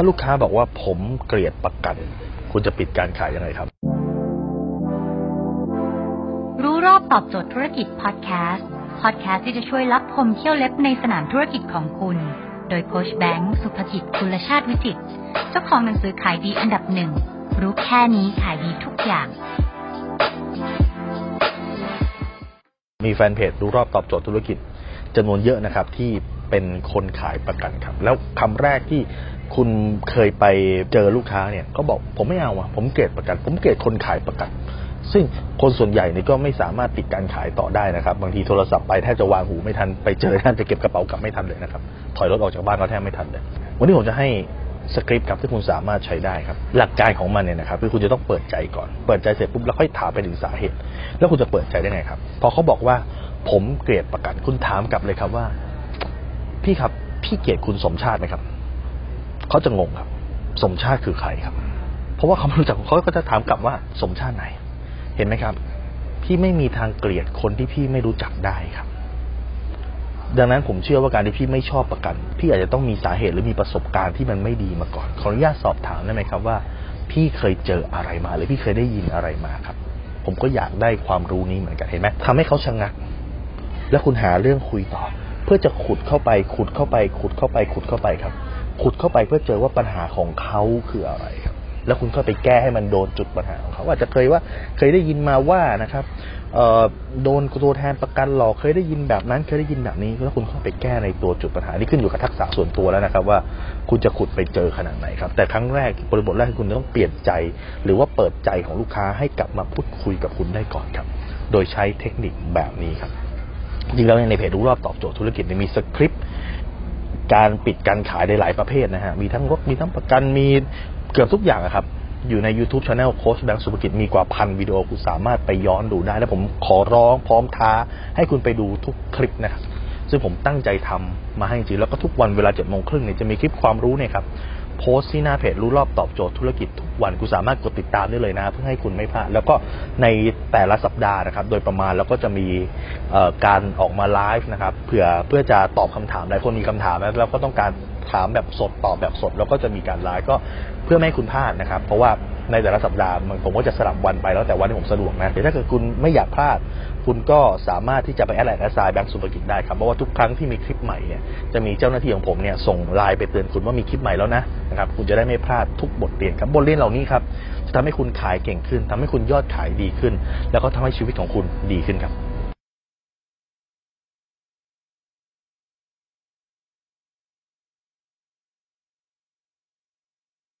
ถ้าลูกค้าบอกว่าผมเกลียดประกัน คุณจะปิดการขายยังไงครับ รู้รอบตอบโจทย์ธุรกิจพอดแคสต์พอดแคสต์ที่จะช่วยรับพมเที่ยวเล็บในสนามธุรกิจของคุณ โดยโคชแบงค์สุภกิจคุลชาติวิจิตรเจ้าของหนังสือขายดีอันดับหนึ่งรู้แค่นี้ขายดีทุกอย่าง มีแฟนเพจรู้รอบตอบโจทย์ธุรกิจจำนวนเยอะนะครับที่ เป็นคนขายประกันครับ แล้วคำแรกที่คุณเคยไปเจอลูกค้าเนี่ยก็บอกผมไม่เอาอะผมเกลียดประกัน ผมเกลียดคนขายประกัน ซึ่งคนส่วนใหญ่นี่ก็ไม่สามารถติดการขายต่อได้นะครับ บางทีโทรศัพท์ไปแทบจะวางหูไม่ทันไปเจอท่านจะเก็บกระเป๋ากลับไม่ทันเลยนะครับ ถอยรถออกจากบ้านก็แทบไม่ทันเลยวันนี้ผมจะให้สคริปต์ครับที่คุณสามารถใช้ได้ครับ หลักการของมันเนี่ยนะครับคือคุณจะต้องเปิดใจก่อน เปิดใจเสร็จปุ๊บแล้วค่อยถามไปถึงสาเหตุ แล้วคุณจะเปิดใจได้ไงครับ พอเขาบอกว่าผมเกลียดประกันคุณถามกลับเลยครับว่า พี่ครับ พี่เกลียดคุณสมชาติไหมครับ เขาจะงงครับ สมชาติคือใครครับ เพราะว่าเขาไม่รู้จักเขาก็จะถามกลับว่าสมชาติไหน เห็นไหมครับ พี่ไม่มีทางเกลียดคนที่พี่ไม่รู้จักได้ครับ ดังนั้นผมเชื่อว่าการที่พี่ไม่ชอบประกัน พี่อาจจะต้องมีสาเหตุหรือมีประสบการณ์ที่มันไม่ดีมาก่อน ขออนุญาตสอบถามได้ไหมครับว่า พี่เคยเจออะไรมา หรือพี่เคยได้ยินอะไรมาครับ ผมก็อยากได้ความรู้นี้เหมือนกันเห็นไหมทำให้เขาชะงัก แล้วคุณหาเรื่องคุยต่อ พื่อจะขุดเข้าไป ขุดเข้าไป ขุดเข้าไป ขุดเข้าไปครับ ขุดเข้าไปเพื่อเจอว่าปัญหาของเขาคืออะไรครับ แล้วคุณก็ไปแก้ให้มันโดนจุดปัญหาของเขา อาจจะเคยว่าเคยได้ยินมาว่านะครับโดนตัวแทนประกันหลอกเคยได้ยินแบบนั้นเคยได้ยินแบบนี้ แล้วคุณเข้าไปแก้ในตัวจุดปัญหานี่ขึ้นอยู่กับทักษะส่วนตัวแล้วนะครับ ว่าคุณจะขุดไปเจอขนาดไหนครับ แต่ครั้งแรกบริบทแรกคุณต้องเปลี่ยนใจ หรือว่าเปิดใจของลูกค้าให้กลับมาพูดคุยกับคุณได้ก่อนครับ โดยใช้เทคนิคแบบนี้ครับ จริงๆแล้วในเพจรู้รอบตอบโจทย์ธุรกิจมีสคริปต์การปิดการขายในหลายประเภทนะฮะมีทั้งรถมีทั้งประกันมีเกือบทุกอย่างครับ อยู่ใน YouTube Channel โค้ชแบงค์สุภกิจมีกว่าพันวิดีโอคุณสามารถไปย้อนดูได้ และผมขอร้องพร้อมท้า ให้คุณไปดูทุกคลิปนะครับซึ่งผมตั้งใจทำมาให้จริงแล้วก็ทุกวันเวลาเจ็ดโมงครึ่งเนี่ยจะมีคลิปความรู้เนี่ยครับ โพสต์ที่หน้าเพจรู้รอบตอบโจทย์ธุรกิจทุกวันคุณสามารถกดติดตามได้เลยนะเพื่อให้คุณไม่พลาดแล้วก็ในแต่ละสัปดาห์นะครับ โดยประมาณเราก็จะมีการออกมาไลฟ์นะครับเพื่อเพื่อจะตอบคำถามหลายคนมีคำถามแล้วเราก็ต้องการถามแบบสดตอบแบบสด แล้วก็จะมีการไลฟ์ก็เพื่อไม่ให้คุณพลาดนะครับ เพราะว่า ในแต่ละสัปดาห์มันผมก็จะสลับวันไปแล้วแต่วันที่ผมสะดวกนะแต่ถ้าเกิดคุณไม่อยากพลาด คุณก็สามารถที่จะไป add ไลน์ at sign แบงก์สุภกิจได้ครับเพราะว่าทุกครั้งที่มีคลิปใหม่เนี่ยจะมีเจ้าหน้าที่ของผมเนี่ยส่งไลน์ไปเตือนคุณว่ามีคลิปใหม่แล้วนะนะครับคุณจะได้ไม่พลาดทุกบทเรียนครับบทเรียนเหล่านี้ครับจะทำให้คุณขายเก่งขึ้นทำให้คุณยอดขายดีขึ้น แล้วก็ทำให้ชีวิตของคุณดีขึ้นครับ